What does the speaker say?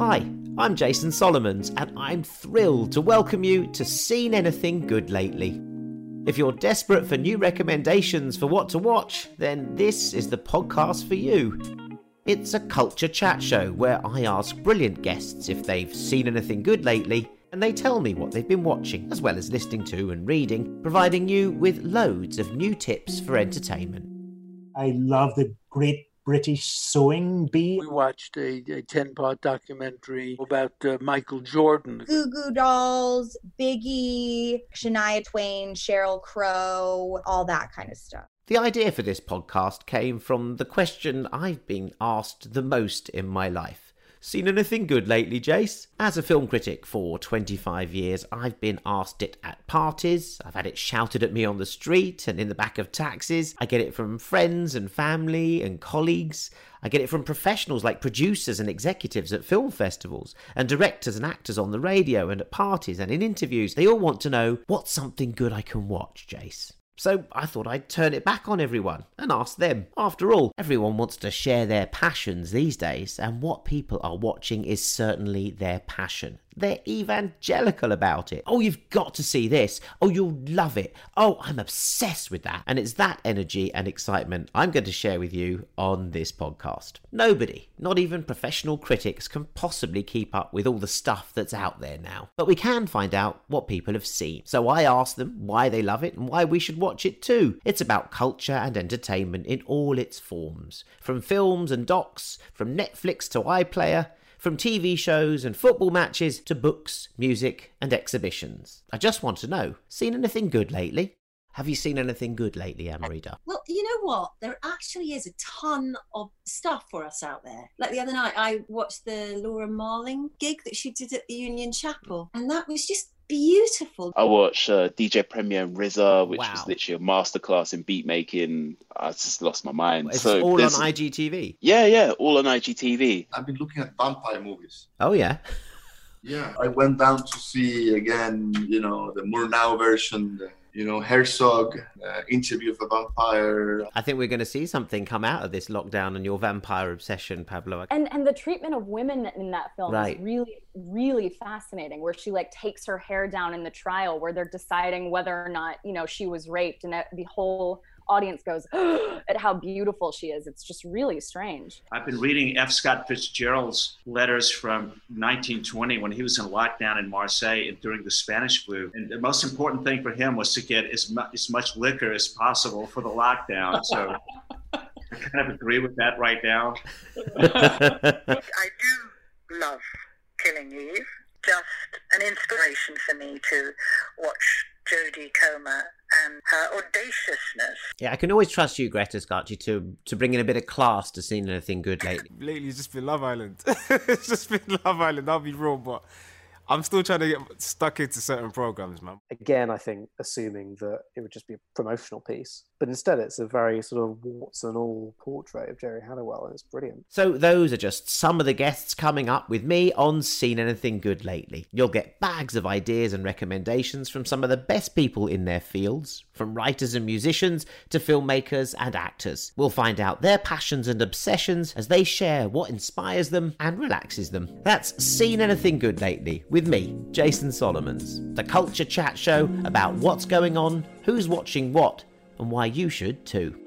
Hi, I'm Jason Solomons, and I'm thrilled to welcome you to Seen Anything Good Lately. If you're desperate for new recommendations for what to watch, then this is the podcast for you. It's a culture chat show where I ask brilliant guests if they've seen anything good lately, and they tell me what they've been watching, as well as listening to and reading, providing you with loads of new tips for entertainment. I love the Great British Sewing Bee. We watched a, a 10 part documentary about uh, Michael Jordan. Goo Goo Dolls, Biggie, Shania Twain, Sheryl Crow, all that kind of stuff. The idea for this podcast came from the question I've been asked the most in my life. Seen anything good lately, Jace? As a film critic for 25 years, I've been asked it at parties, I've had it shouted at me on the street and in the back of taxis, I get it from friends and family and colleagues. I get it from professionals like producers and executives at film festivals, and directors and actors on the radio and at parties and in interviews. They all want to know what's something good I can watch, Jace. So I thought I'd turn it back on everyone and ask them. After all, everyone wants to share their passions these days, and what people are watching is certainly their passion. They're evangelical about it. Oh, you've got to see this. Oh, you'll love it. Oh, I'm obsessed with that. And it's that energy and excitement I'm going to share with you on this podcast. Nobody, not even professional critics, can possibly keep up with all the stuff that's out there now. But we can find out what people have seen. So I asked them why they love it and why we should watch it too. It's about culture and entertainment in all its forms. From films and docs, from Netflix to iPlayer, from TV shows and football matches to books, music, and exhibitions. I just want to know seen anything good lately? Have you seen anything good lately, Amarita? Well, you know what? There actually is a ton of stuff for us out there. Like the other night, I watched the Laura Marling gig that she did at the Union Chapel, and that was just beautiful. I watched uh, DJ Premier and RZA, which Wow. was literally a masterclass in beat making. I just lost my mind. Is so this all on IGTV? Yeah, yeah, all on IGTV. I've been looking at vampire movies. Oh, yeah. Yeah, I went down to see again, you know, the Murnau version, the, you know, Herzog, uh, Interview of a Vampire. I think we're going to see something come out of this lockdown and your vampire obsession, Pablo. and and the treatment of women in that film Right. is really really fascinating where she like takes her hair down in the trial where they're deciding whether or not you know she was raped and that the whole audience goes at how beautiful she is it's just really strange I've been reading F. Scott Fitzgerald's letters from 1920 when he was in lockdown in Marseille and during the Spanish flu. And the most important thing for him was to get as, mu- as much liquor as possible for the lockdown. So I kind of agree with that right now. I do love Killing Eve. Just an inspiration for me to watch Jodie Comer and her audaciousness. Yeah, I can always trust you, Greta Scacchi, to to bring in a bit of class to seeing anything good lately. lately it's just been Love Island. it's just been Love Island. I'll be real, but I'm still trying to get stuck into certain programs, man. again, I think assuming that it would just be a promotional piece, but instead it's a very sort of warts and all portrait of Geri Halliwell, and it's brilliant. So those are just some of the guests coming up with me on Seen Anything Good Lately. You'll get bags of ideas and recommendations from some of the best people in their fields, from writers and musicians to filmmakers and actors. We'll find out their passions and obsessions as they share what inspires them and relaxes them. That's Seen Anything Good Lately with me, Jason Solomons, the culture chat show about what's going on, who's watching what, and why you should too.